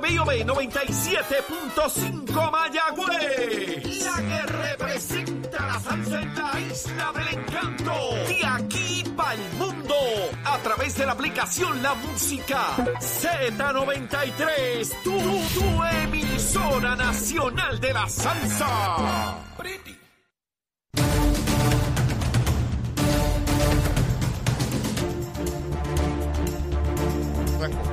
BOB 97.5 Mayagüez. La que representa la salsa en la isla del encanto. De aquí para el mundo. A través de la aplicación La Música. Z93. Tu, tu emisora nacional de la salsa. Buenos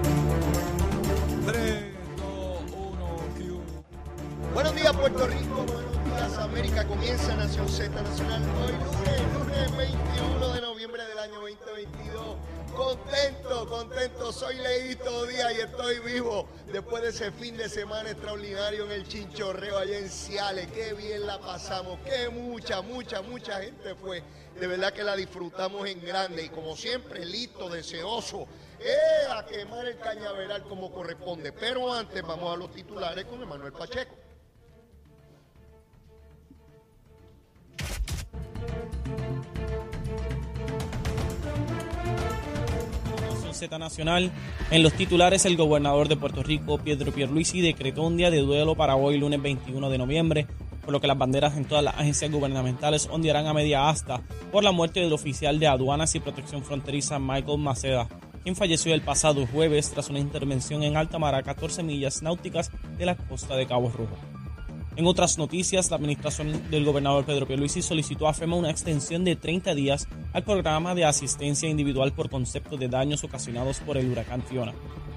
Puerto Rico, buenos días América, comienza Nación Z Nacional hoy lunes, lunes 21 de noviembre del año 2022. Contento, contento, soy Leito Díaz y estoy vivo después de ese fin de semana extraordinario en el Chinchorreo allá en Ciales. Qué bien la pasamos, qué mucha, mucha, mucha gente fue. De verdad que la disfrutamos en grande y como siempre, listo, deseoso eh, a quemar el cañaveral como corresponde. Pero antes vamos a los titulares con Emanuel Pacheco. Nacional. En los titulares, el gobernador de Puerto Rico, Pedro Pierluisi, decretó un día de duelo para hoy, lunes 21 de noviembre, por lo que las banderas en todas las agencias gubernamentales ondearán a media asta por la muerte del oficial de aduanas y protección fronteriza Michael Maceda, quien falleció el pasado jueves tras una intervención en alta mar a 14 millas náuticas de la costa de Cabo Rojo. En otras noticias, la administración del gobernador Pedro Pierluisi solicitó a FEMA una extensión de 30 días al programa de asistencia individual por concepto de daños ocasionados por el huracán Fiona.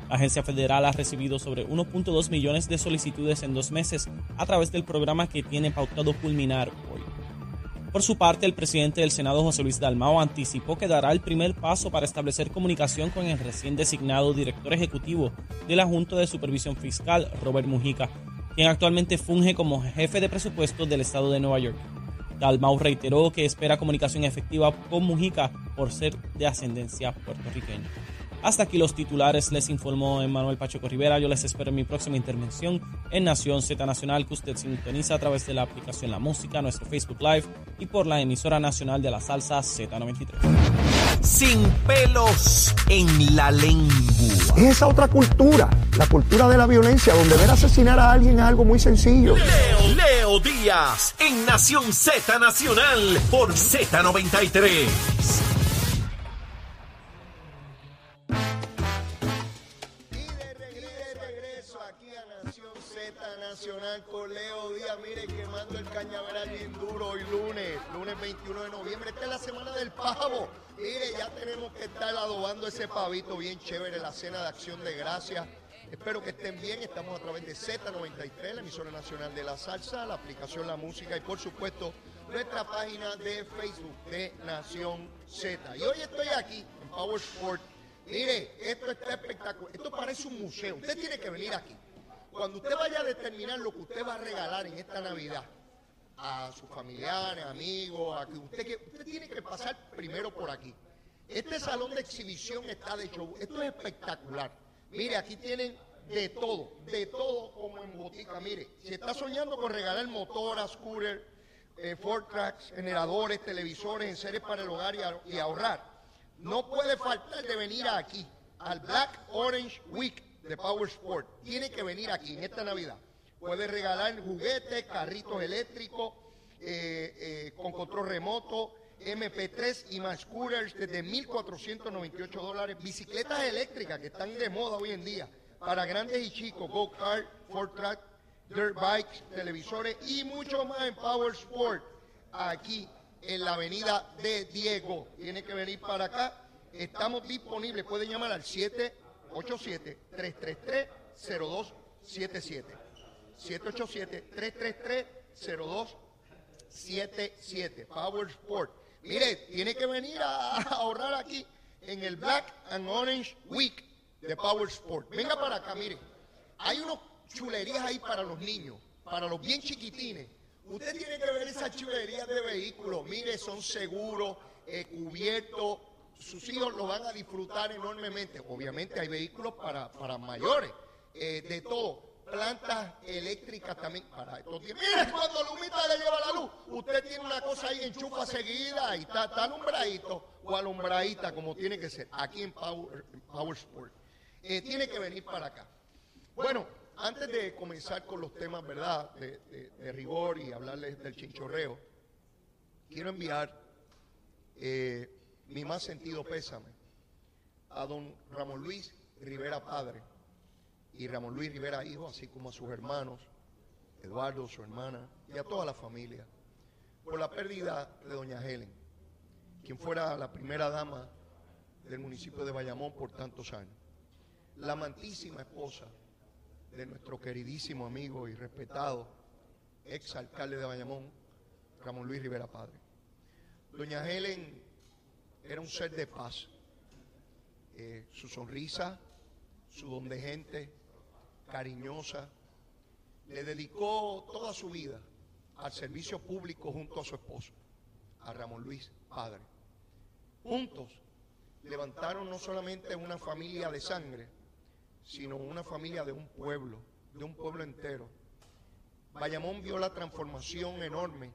La agencia federal ha recibido sobre 1.2 millones de solicitudes en dos meses a través del programa que tiene pautado culminar hoy. Por su parte, el presidente del Senado, José Luis Dalmao, anticipó que dará el primer paso para establecer comunicación con el recién designado director ejecutivo de la Junta de Supervisión Fiscal, Robert Mujica, quien actualmente funge como jefe de presupuesto del estado de Nueva York. Dalmau reiteró que espera comunicación efectiva con Mujica por ser de ascendencia puertorriqueña. Hasta aquí los titulares, les informó Emanuel Pacheco Rivera. Yo les espero en mi próxima intervención en Nación Z Nacional, que usted sintoniza a través de la aplicación La Música, nuestro Facebook Live y por la emisora nacional de la salsa Z93. Sin pelos en la lengua. Es esa otra cultura, la cultura de la violencia, donde ver asesinar a alguien es algo muy sencillo. Leo, Leo Díaz en Nación Z Nacional por Z93. Y de regreso, aquí a Nación Z Nacional con Leo Díaz. Mire, quemando el cañaveral bien duro hoy lunes, lunes 21 de noviembre. Esta es la semana del pavo. Mire, ya tenemos que estar adobando ese pavito bien chévere, la cena de acción de gracias. Espero que estén bien. Estamos a través de Z93, la emisora nacional de la salsa, la aplicación La Música y, por supuesto, nuestra página de Facebook de Nación Z. Y hoy estoy aquí en Power Sport. Mire, esto está espectacular. Esto parece un museo. Usted tiene que venir aquí. Cuando usted vaya a determinar lo que usted va a regalar en esta Navidad a sus familiares, amigos, a que usted, que usted tiene que pasar primero por aquí. Este salón de exhibición está de show. Esto es espectacular. Mire, aquí tienen de todo, de todo como en botica. Mire, si está soñando con regalar motoras, scooter, eh, Ford Tracks, generadores, televisores, en series para el hogar y ahorrar, no puede faltar de venir aquí al Black Orange Week de Power Sport. Tiene que venir aquí en esta Navidad. Puede regalar juguetes, carritos eléctricos eh, eh, con control remoto, MP3 y más scooters desde 1.498 dólares. Bicicletas eléctricas que están de moda hoy en día para grandes y chicos, go-kart, Ford Track, dirt bikes, televisores y mucho más en Power Sport aquí en la avenida de Diego. Tiene que venir para acá. Estamos disponibles. Pueden llamar al 787-333-0277. 787-333-0277. Power Sport. Mire, tiene que venir a ahorrar aquí en el Black and Orange Week de Power Sport. Venga para acá, mire. Hay unos chulerías ahí para los niños, para los bien chiquitines. Usted tiene que ver esas chulerías de vehículos. Mire, son seguros, eh, cubiertos. Sus hijos lo van a disfrutar enormemente. Obviamente hay vehículos para, para mayores, eh, de todo. Plantas eléctricas también para tiempos. Mire, cuando Lumita le lleva la luz, usted tiene una cosa ahí, enchufa seguida y está, está alumbradito o alumbradita como tiene que ser. Aquí en Power, Sport. Eh, tiene que venir para acá. Bueno, antes de comenzar con los temas, ¿verdad?, de rigor y hablarles del chinchorreo, quiero enviar eh, mi más sentido pésame a don Ramón Luis Rivera Padre y Ramón Luis Rivera Hijo, así como a sus hermanos, Eduardo, su hermana, y a toda la familia, por la pérdida de doña Helen, quien fuera la primera dama del municipio de Bayamón por tantos años. La amantísima esposa de nuestro queridísimo amigo y respetado ex alcalde de Bayamón, Ramón Luis Rivera Padre. Doña Helen era un ser de paz. Eh, su sonrisa, su don de gente, cariñosa, le dedicó toda su vida al servicio público junto a su esposo, a Ramón Luis Padre. Juntos levantaron no solamente una familia de sangre, sino una familia de un pueblo, de un pueblo entero. Bayamón vio la transformación enorme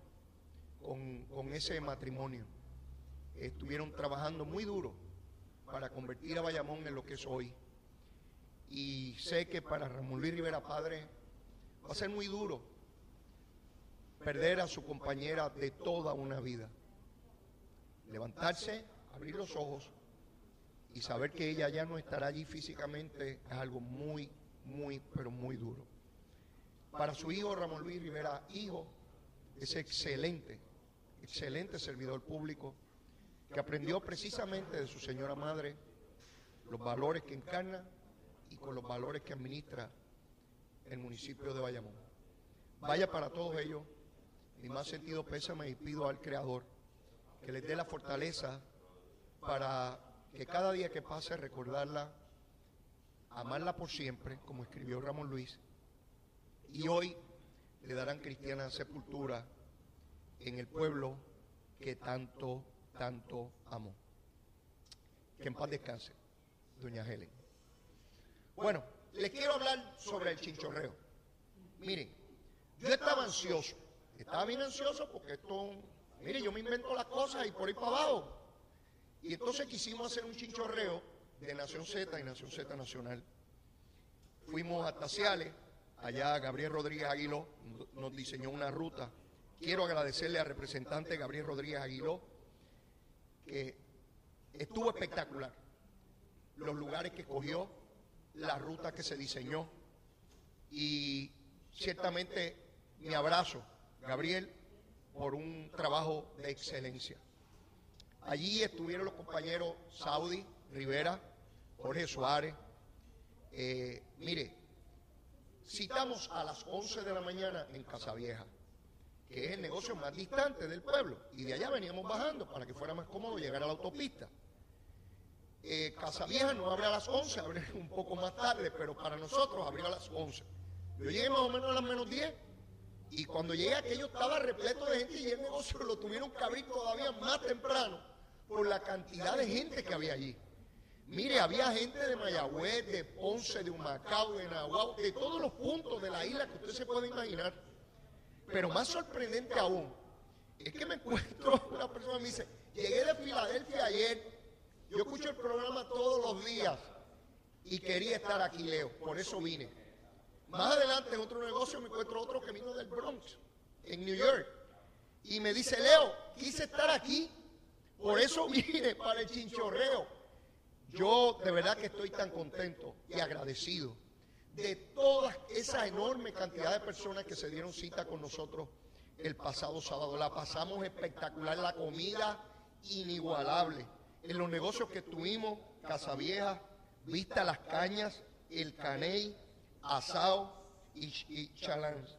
con, con ese matrimonio. Estuvieron trabajando muy duro para convertir a Bayamón en lo que es hoy. Y sé que para Ramón Luis Rivera Padre va a ser muy duro perder a su compañera de toda una vida. Levantarse, abrir los ojos y saber que ella ya no estará allí físicamente es algo muy, muy, pero muy duro. Para su hijo Ramón Luis Rivera, hijo, es excelente, excelente servidor público, que aprendió precisamente de su señora madre los valores que encarna con los valores que administra el municipio de Bayamón. Vaya para todos ellos, mi más sentido pésame y pido al Creador que les dé la fortaleza para que cada día que pase recordarla, amarla por siempre, como escribió Ramón Luis, y hoy le darán cristiana sepultura en el pueblo que tanto, tanto amó. Que en paz descanse, doña Helen. Bueno, les quiero hablar sobre el chinchorreo. Miren, yo estaba ansioso, estaba bien ansioso porque esto, mire, yo me invento las cosas y por ahí para abajo. Y entonces quisimos hacer un chinchorreo de Nación Z y Nación Z Nacional. Fuimos a Ciales, allá Gabriel Rodríguez Aguiló nos diseñó una ruta. Quiero agradecerle al representante Gabriel Rodríguez Aguiló, que estuvo espectacular. Los lugares que escogió, la ruta que se diseñó. Y ciertamente mi abrazo, Gabriel, por un trabajo de excelencia. Allí estuvieron los compañeros Saudi, Rivera, Jorge Suárez. Eh, mire, citamos a las 11 de la mañana en Casavieja, que es el negocio más distante del pueblo, y de allá veníamos bajando para que fuera más cómodo llegar a la autopista. Eh, Casavieja no abre a las 11, abre un poco más tarde, pero para nosotros abrió a las 11. Yo llegué más o menos a las menos 10 y cuando llegué aquello estaba repleto de gente y el negocio lo tuvieron que abrir todavía más temprano por la cantidad de gente que había allí. Mire, había gente de Mayagüez, de Ponce, de Humacao, de Nahuatl, de todos los puntos de la isla que usted se puede imaginar. Pero más sorprendente aún es que me encuentro una persona que me dice, llegué de Filadelfia ayer, yo escucho el programa todos los días y quería estar aquí, Leo, por eso vine. Más adelante en otro negocio me encuentro otro que vino del Bronx, en New York, y me dice, Leo, quise estar aquí, por eso vine para el chinchorreo. Yo de verdad que estoy tan contento y agradecido de toda esa enorme cantidad de personas que se dieron cita con nosotros el pasado sábado. La pasamos espectacular, la comida inigualable. En los negocios que tuvimos, Casa Vieja, Vista Las Cañas, El Caney, Asao y, Chalans.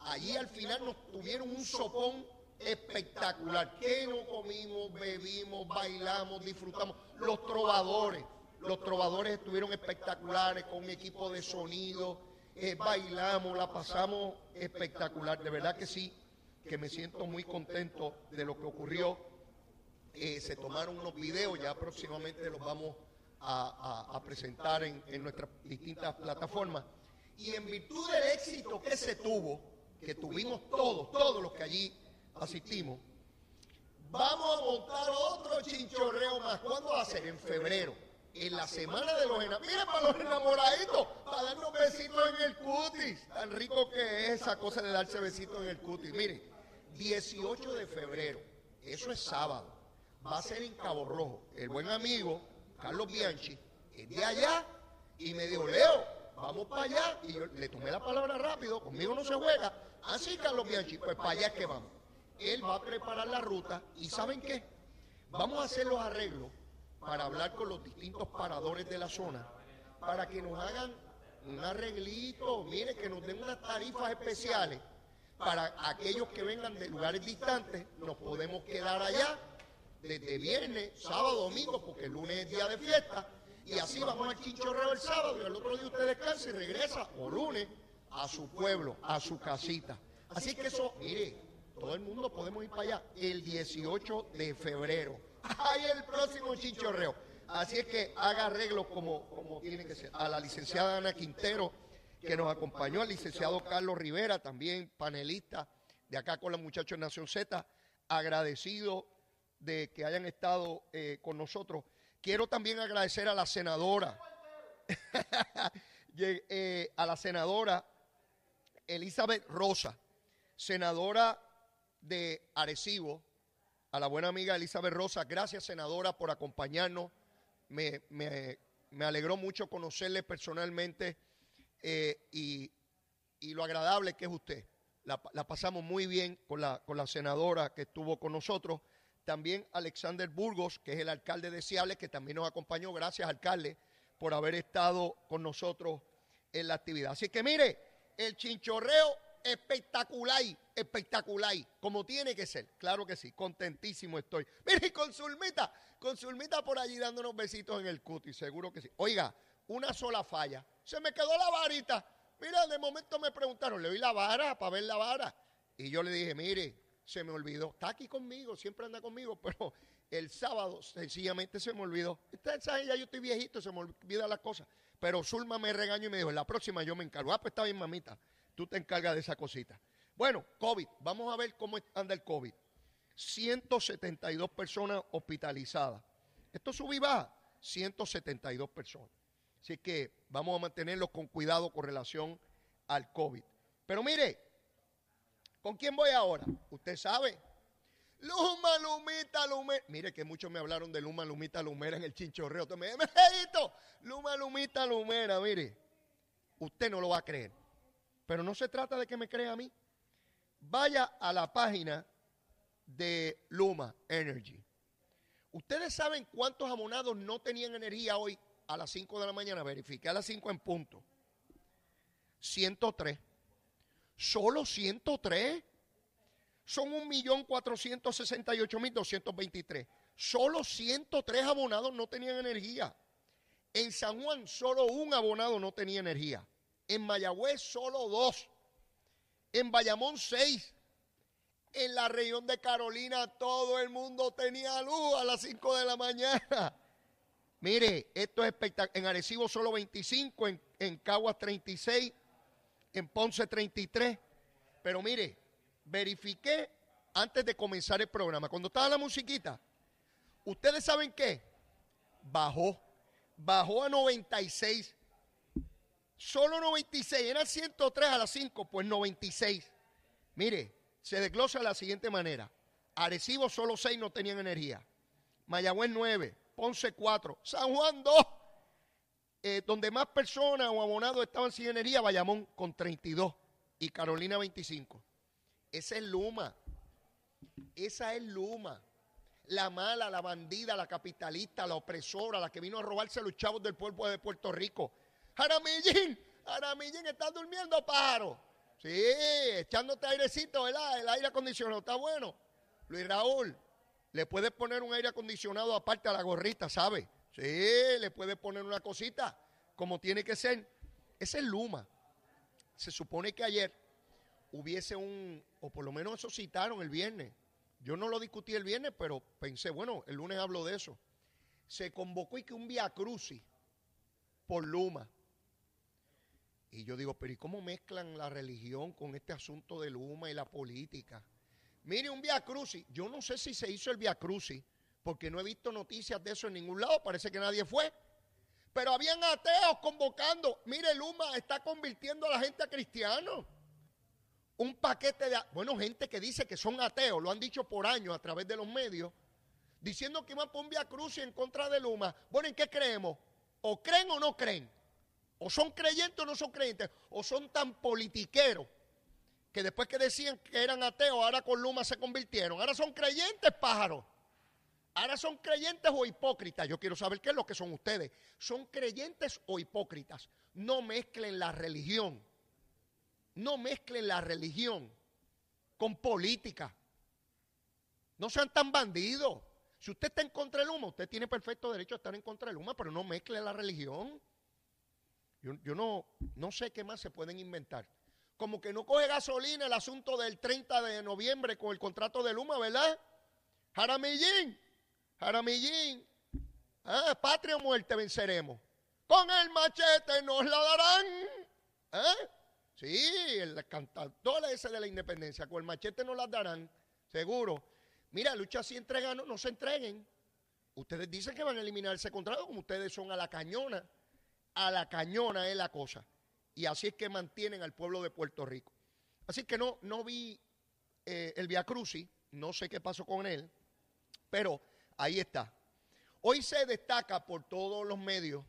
Allí al final nos tuvieron un sopón espectacular. Que no comimos, bebimos, bailamos, disfrutamos. Los trovadores, los trovadores estuvieron espectaculares con un equipo de sonido. eh, bailamos, la pasamos espectacular. De verdad que sí, que me siento muy contento de lo que ocurrió. Eh, se tomaron unos videos, ya próximamente los vamos a, presentar en, nuestras distintas plataformas. Y en virtud del éxito que se tuvo, que tuvimos todos, todos los que allí asistimos, vamos a montar otro chinchorreo más. ¿Cuándo va a ser? En febrero. en la semana de los enamorados. Miren para los enamoraditos, para darnos besitos en el cutis. Tan rico que es esa cosa de darse besitos en el cutis. Miren, 18 de febrero, eso es sábado, va a ser en Cabo Rojo. El buen amigo Carlos Bianchi es de allá y me dijo, Leo, vamos para allá. Y yo le tomé la palabra rápido, conmigo no se juega. Así, Carlos Bianchi, pues para allá es que vamos. Él va a preparar la ruta y ¿saben qué? Vamos a hacer los arreglos para hablar con los distintos paradores de la zona, para que nos hagan un arreglito, mire, que nos den unas tarifas especiales para aquellos que vengan de lugares distantes, nos podemos quedar allá desde viernes, sábado, domingo, porque el lunes es día de fiesta, y así vamos al chinchorreo el sábado y el otro día usted descansa y regresa, o lunes, a su pueblo, a su casita. Así que eso, mire, todo el mundo podemos ir para allá el 18 de febrero. Ahí el próximo chinchorreo. Así es que haga arreglos como, como tiene que ser. A la licenciada Ana Quintero, que nos acompañó, al licenciado Carlos Rivera, también panelista de acá con los muchachos Nación Z, agradecido de que hayan estado eh, con nosotros. Quiero también agradecer a la senadora, eh, a la senadora Elizabeth Rosa, senadora de Arecibo, a la buena amiga Elizabeth Rosa. Gracias, senadora, por acompañarnos. Me, alegró mucho conocerle personalmente eh, y, lo agradable que es usted. La, pasamos muy bien con la, con la senadora que estuvo con nosotros. También Alexander Burgos, que es el alcalde de Ciales, que también nos acompañó. Gracias, alcalde, por haber estado con nosotros en la actividad. Así que mire, el chinchorreo espectacular, espectacular, como tiene que ser. Claro que sí, contentísimo estoy. Mire, con Zulmita, con Zulmita por allí dándonos besitos en el cuti, seguro que sí. Oiga, una sola falla. Se me quedó la varita. Mira, de momento me preguntaron, le doy la vara para ver la vara. Y yo le dije, mire, se me olvidó. Está aquí conmigo, siempre anda conmigo, pero el sábado sencillamente se me olvidó. Usted sabe, ya yo estoy viejito, se me olvida las cosas. Pero Zulma me regañó y me dijo, la próxima yo me encargo. Ah, pues está bien, mamita tú te encargas de esa cosita. Bueno, COVID, vamos a ver cómo anda el COVID. 172 personas hospitalizadas. Esto sube y baja, 172 personas. Así que vamos a mantenerlos con cuidado con relación al COVID. Pero mire, ¿con quién voy ahora? Usted sabe. Luma, Lumita, Lumera. Mire que muchos me hablaron de Luma, Lumita, Lumera en el chinchorreo. Me Luma, Lumita, Lumera. Mire, usted no lo va a creer. Pero no se trata de que me crea a mí. Vaya a la página de Luma Energy. Ustedes saben cuántos abonados no tenían energía hoy a las 5 de la mañana. Verifiqué a las 5 en punto. 103. Solo 103. Son 1.468.223. Solo 103 abonados no tenían energía. En San Juan solo un abonado no tenía energía. En Mayagüez solo dos. En Bayamón seis. En la región de Carolina todo el mundo tenía luz a las 5 de la mañana. Mire, esto es espectacular. En Arecibo solo 25, en, en Caguas 36, en Ponce 33. Pero mire, verifiqué antes de comenzar el programa. Cuando estaba la musiquita, ¿ustedes saben qué? Bajó. Bajó a 96. Solo 96, eran 103 a las 5, pues 96. Mire, se desglosa de la siguiente manera. Arecibo solo 6 no tenían energía. Mayagüez 9, Ponce 4, San Juan 2. Eh, donde más personas o abonados estaban sin energía, Bayamón con 32 y Carolina 25. Esa es Luma. Esa es Luma. La mala, la bandida, la capitalista, la opresora, la que vino a robarse a los chavos del pueblo de Puerto Rico Jaramillín, Jaramillín, ¿estás durmiendo, pájaro? Sí, echándote airecito, ¿verdad? El aire acondicionado está bueno. Luis Raúl, le puedes poner un aire acondicionado aparte a la gorrita, ¿sabe? Sí, le puedes poner una cosita como tiene que ser. Ese es Luma. Se supone que ayer hubiese un, o por lo menos eso citaron el viernes. Yo no lo discutí el viernes, pero pensé, bueno, el lunes hablo de eso. Se convocó y que un via crucis por Luma. Y yo digo, pero ¿y cómo mezclan la religión con este asunto de Luma y la política? Mire, un Via Crucis. Yo no sé si se hizo el Via Crucis, porque no he visto noticias de eso en ningún lado. Parece que nadie fue. Pero habían ateos convocando. Mire, Luma está convirtiendo a la gente a cristianos. Un paquete de... Bueno, gente que dice que son ateos, lo han dicho por años a través de los medios, diciendo que iban a un Via Cruz en contra de Luma. Bueno, ¿en qué creemos? ¿O creen o no creen? ¿O son creyentes o no son creyentes? ¿O son tan politiqueros que después que decían que eran ateos, ahora con Luma se convirtieron? Ahora son creyentes, pájaros. Ahora son creyentes o hipócritas. Yo quiero saber qué es lo que son ustedes. ¿Son creyentes o hipócritas? No mezclen la religión. No mezclen la religión con política. No sean tan bandidos. Si usted está en contra del humo, usted tiene perfecto derecho a estar en contra del humo, pero no mezcle la religión. Yo, no, no sé qué más se pueden inventar. Como que no coge gasolina el asunto del 30 de noviembre con el contrato de Luma, ¿verdad? Jaramillín, Jaramillín. Ah, patria o muerte venceremos. Con el machete nos la darán. ¿Eh? Sí, el cantador ese de la independencia. Con el machete nos la darán, seguro. Mira, lucha así entreganos, no se entreguen. Ustedes dicen que van a eliminar ese contrato como ustedes son a la cañona. A la cañona es la cosa. Y así es que mantienen al pueblo de Puerto Rico. Así que no, no vi eh, el Via Crucis, no sé qué pasó con él, pero Ahí está. Hoy se destaca por todos los medios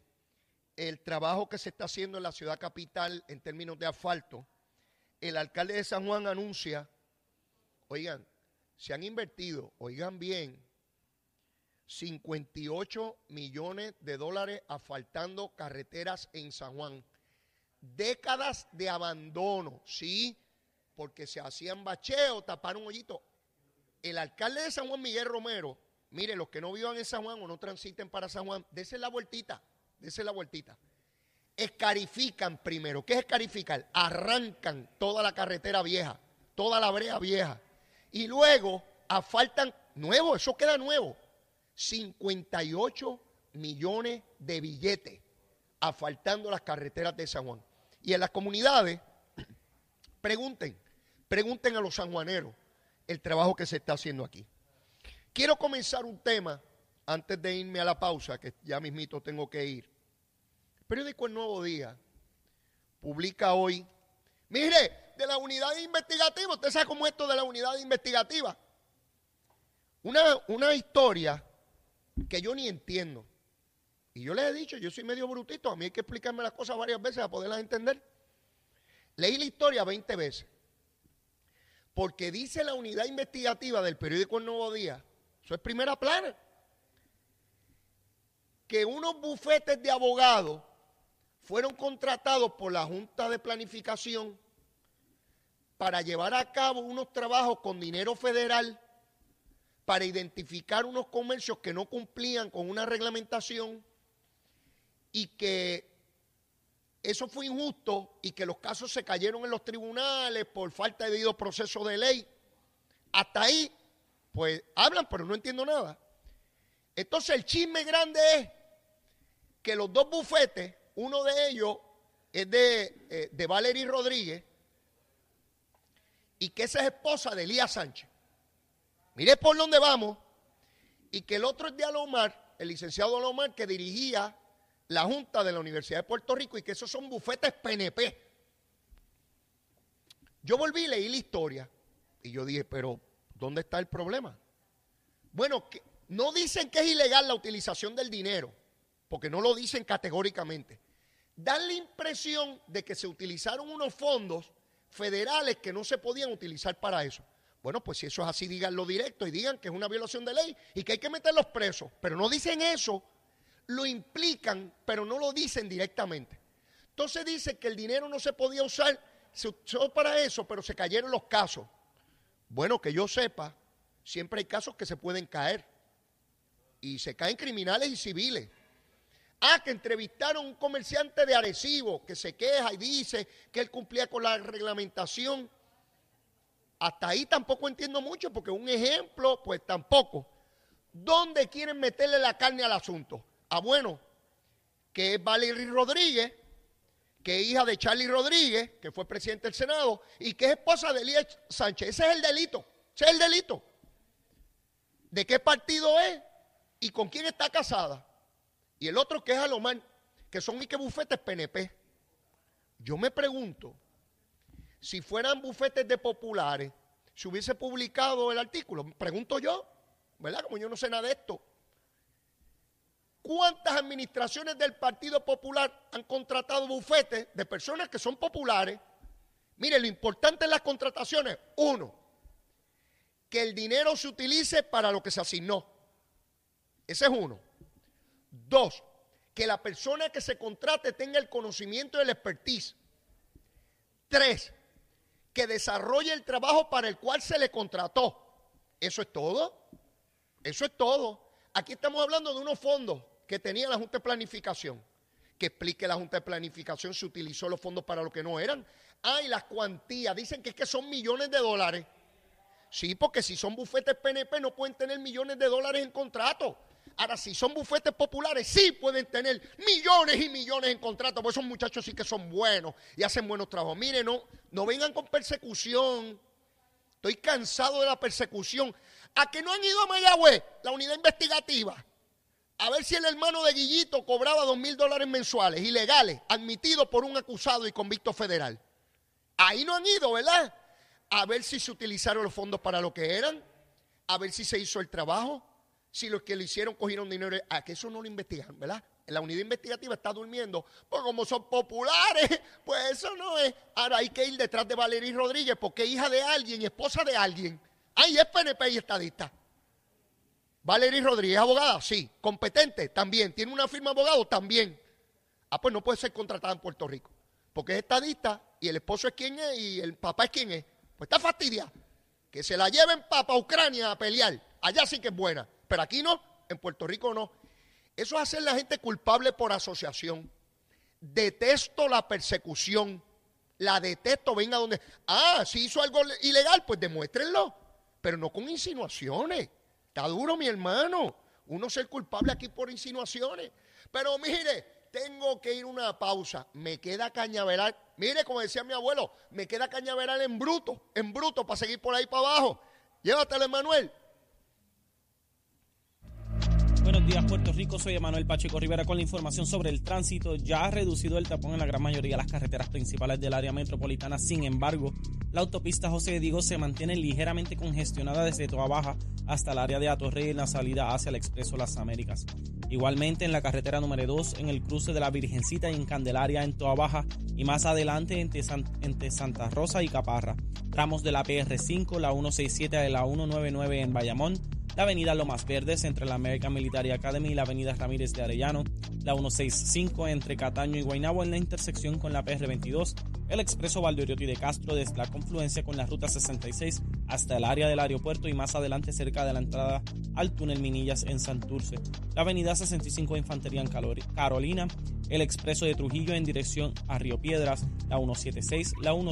el trabajo que se está haciendo en la ciudad capital en términos de asfalto. El alcalde de San Juan anuncia, oigan, se han invertido, oigan bien, 58 millones de dólares asfaltando carreteras en San Juan. Décadas de abandono, sí, porque se hacían bacheos, taparon hoyito. El alcalde de San Juan, Miguel Romero, Mire, los que no vivan en San Juan o no transiten para San Juan, dése la vueltita, dése la vueltita. Escarifican primero. ¿Qué es escarificar? Arrancan toda la carretera vieja, toda la brea vieja. Y luego asfaltan nuevo, eso queda nuevo. 58 millones de billetes asfaltando las carreteras de San Juan. Y en las comunidades, pregunten, pregunten a los sanjuaneros el trabajo que se está haciendo aquí. Quiero comenzar un tema antes de irme a la pausa, que ya mismito tengo que ir. El periódico El Nuevo Día publica hoy, mire, de la unidad investigativa, usted sabe cómo es esto de la unidad investigativa. Una, una historia que yo ni entiendo. Y yo les he dicho, yo soy medio brutito, a mí hay que explicarme las cosas varias veces para poderlas entender. Leí la historia 20 veces. Porque dice la unidad investigativa del periódico El Nuevo Día eso es primera plana. Que unos bufetes de abogados fueron contratados por la Junta de Planificación para llevar a cabo unos trabajos con dinero federal para identificar unos comercios que no cumplían con una reglamentación y que eso fue injusto y que los casos se cayeron en los tribunales por falta de debido proceso de ley. Hasta ahí pues hablan, pero no entiendo nada. Entonces el chisme grande es que los dos bufetes, uno de ellos es de, eh, de Valery Rodríguez y que esa es esposa de Elías Sánchez. Mire por dónde vamos. Y que el otro es de Alomar, el licenciado Alomar, que dirigía la Junta de la Universidad de Puerto Rico y que esos son bufetes PNP. Yo volví y leí la historia y yo dije, pero ¿Dónde está el problema? Bueno, no dicen que es ilegal la utilización del dinero, porque no lo dicen categóricamente. Dan la impresión de que se utilizaron unos fondos federales que no se podían utilizar para eso. Bueno, pues si eso es así, díganlo directo y digan que es una violación de ley y que hay que meterlos presos. Pero no dicen eso, lo implican, pero no lo dicen directamente. Entonces dice que el dinero no se podía usar, se usó para eso, pero se cayeron los casos. Bueno, que yo sepa, siempre hay casos que se pueden caer. Y se caen criminales y civiles. Ah, que entrevistaron a un comerciante de Arecibo que se queja y dice que él cumplía con la reglamentación. Hasta ahí tampoco entiendo mucho porque un ejemplo, pues tampoco. ¿Dónde quieren meterle la carne al asunto? Ah, bueno, que es Valery Rodríguez, que es hija de Charlie Rodríguez, que fue presidente del Senado, y que es esposa de Elías Sánchez. Ese es el delito. Ese es el delito. ¿De qué partido es? ¿Y con quién está casada? Y el otro que es Alomar. que son y que bufetes PNP. Yo me pregunto, si fueran bufetes de populares, si hubiese publicado el artículo, pregunto yo, ¿verdad? Como yo no sé nada de esto. ¿Cuántas administraciones del Partido Popular han contratado bufetes de personas que son populares? Mire, lo importante en las contrataciones, uno, que el dinero se utilice para lo que se asignó. Ese es uno. Dos, que la persona que se contrate tenga el conocimiento y el expertise. Tres, que desarrolle el trabajo para el cual se le contrató. Eso es todo. Eso es todo. Aquí estamos hablando de unos fondos que tenía la Junta de Planificación. Que explique la Junta de Planificación si utilizó los fondos para lo que no eran. Ah, y las cuantías. Dicen que es que son millones de dólares. Sí, porque si son bufetes PNP no pueden tener millones de dólares en contrato. Ahora, si son bufetes populares, sí pueden tener millones y millones en contrato, porque esos muchachos sí que son buenos y hacen buenos trabajos. Miren, no, no vengan con persecución. Estoy cansado de la persecución. ¿A que no han ido a Mayagüez, la unidad investigativa? A ver si el hermano de Guillito cobraba dos mil dólares mensuales, ilegales, admitido por un acusado y convicto federal. Ahí no han ido, ¿verdad? A ver si se utilizaron los fondos para lo que eran, a ver si se hizo el trabajo si los que lo hicieron cogieron dinero, a que eso no lo investigan, ¿verdad? La unidad investigativa está durmiendo, pues como son populares, pues eso no es. Ahora hay que ir detrás de Valerie Rodríguez, porque es hija de alguien, esposa de alguien. Ahí es PNP y estadista. Valerie Rodríguez, abogada, sí. Competente, también. Tiene una firma de abogado, también. Ah, pues no puede ser contratada en Puerto Rico, porque es estadista y el esposo es quien es y el papá es quien es. Pues está fastidia. Que se la lleven para Ucrania a pelear. Allá sí que es buena. Pero aquí no, en Puerto Rico no. Eso es hacer la gente culpable por asociación. Detesto la persecución. La detesto, venga donde. Ah, si hizo algo ilegal, pues demuéstrenlo. Pero no con insinuaciones. Está duro, mi hermano. Uno ser culpable aquí por insinuaciones. Pero mire, tengo que ir a una pausa. Me queda cañaveral. Mire, como decía mi abuelo, me queda cañaveral en bruto, en bruto, para seguir por ahí para abajo. Llévatelo, Manuel. Buenos días, Puerto Rico. Soy Emanuel Pacheco Rivera con la información sobre el tránsito. Ya ha reducido el tapón en la gran mayoría de las carreteras principales del área metropolitana. Sin embargo, la autopista José Diego se mantiene ligeramente congestionada desde Toa Baja hasta el área de Atorrey en la salida hacia el Expreso Las Américas. Igualmente en la carretera número 2, en el cruce de la Virgencita y en Candelaria en Toa Baja y más adelante entre, entre Santa Rosa y Caparra. Tramos de la PR5, la 167 y la 199 en Bayamón la avenida Lomas Verdes entre la American Military Academy y la avenida Ramírez de Arellano, la 165 entre Cataño y Guaynabo en la intersección con la PR22, el expreso Valdoriotti de Castro desde la confluencia con la ruta 66 hasta el área del aeropuerto y más adelante cerca de la entrada al túnel Minillas en Santurce, la avenida 65 de Infantería en Carolina, el expreso de Trujillo en dirección a Río Piedras, la 176, la 1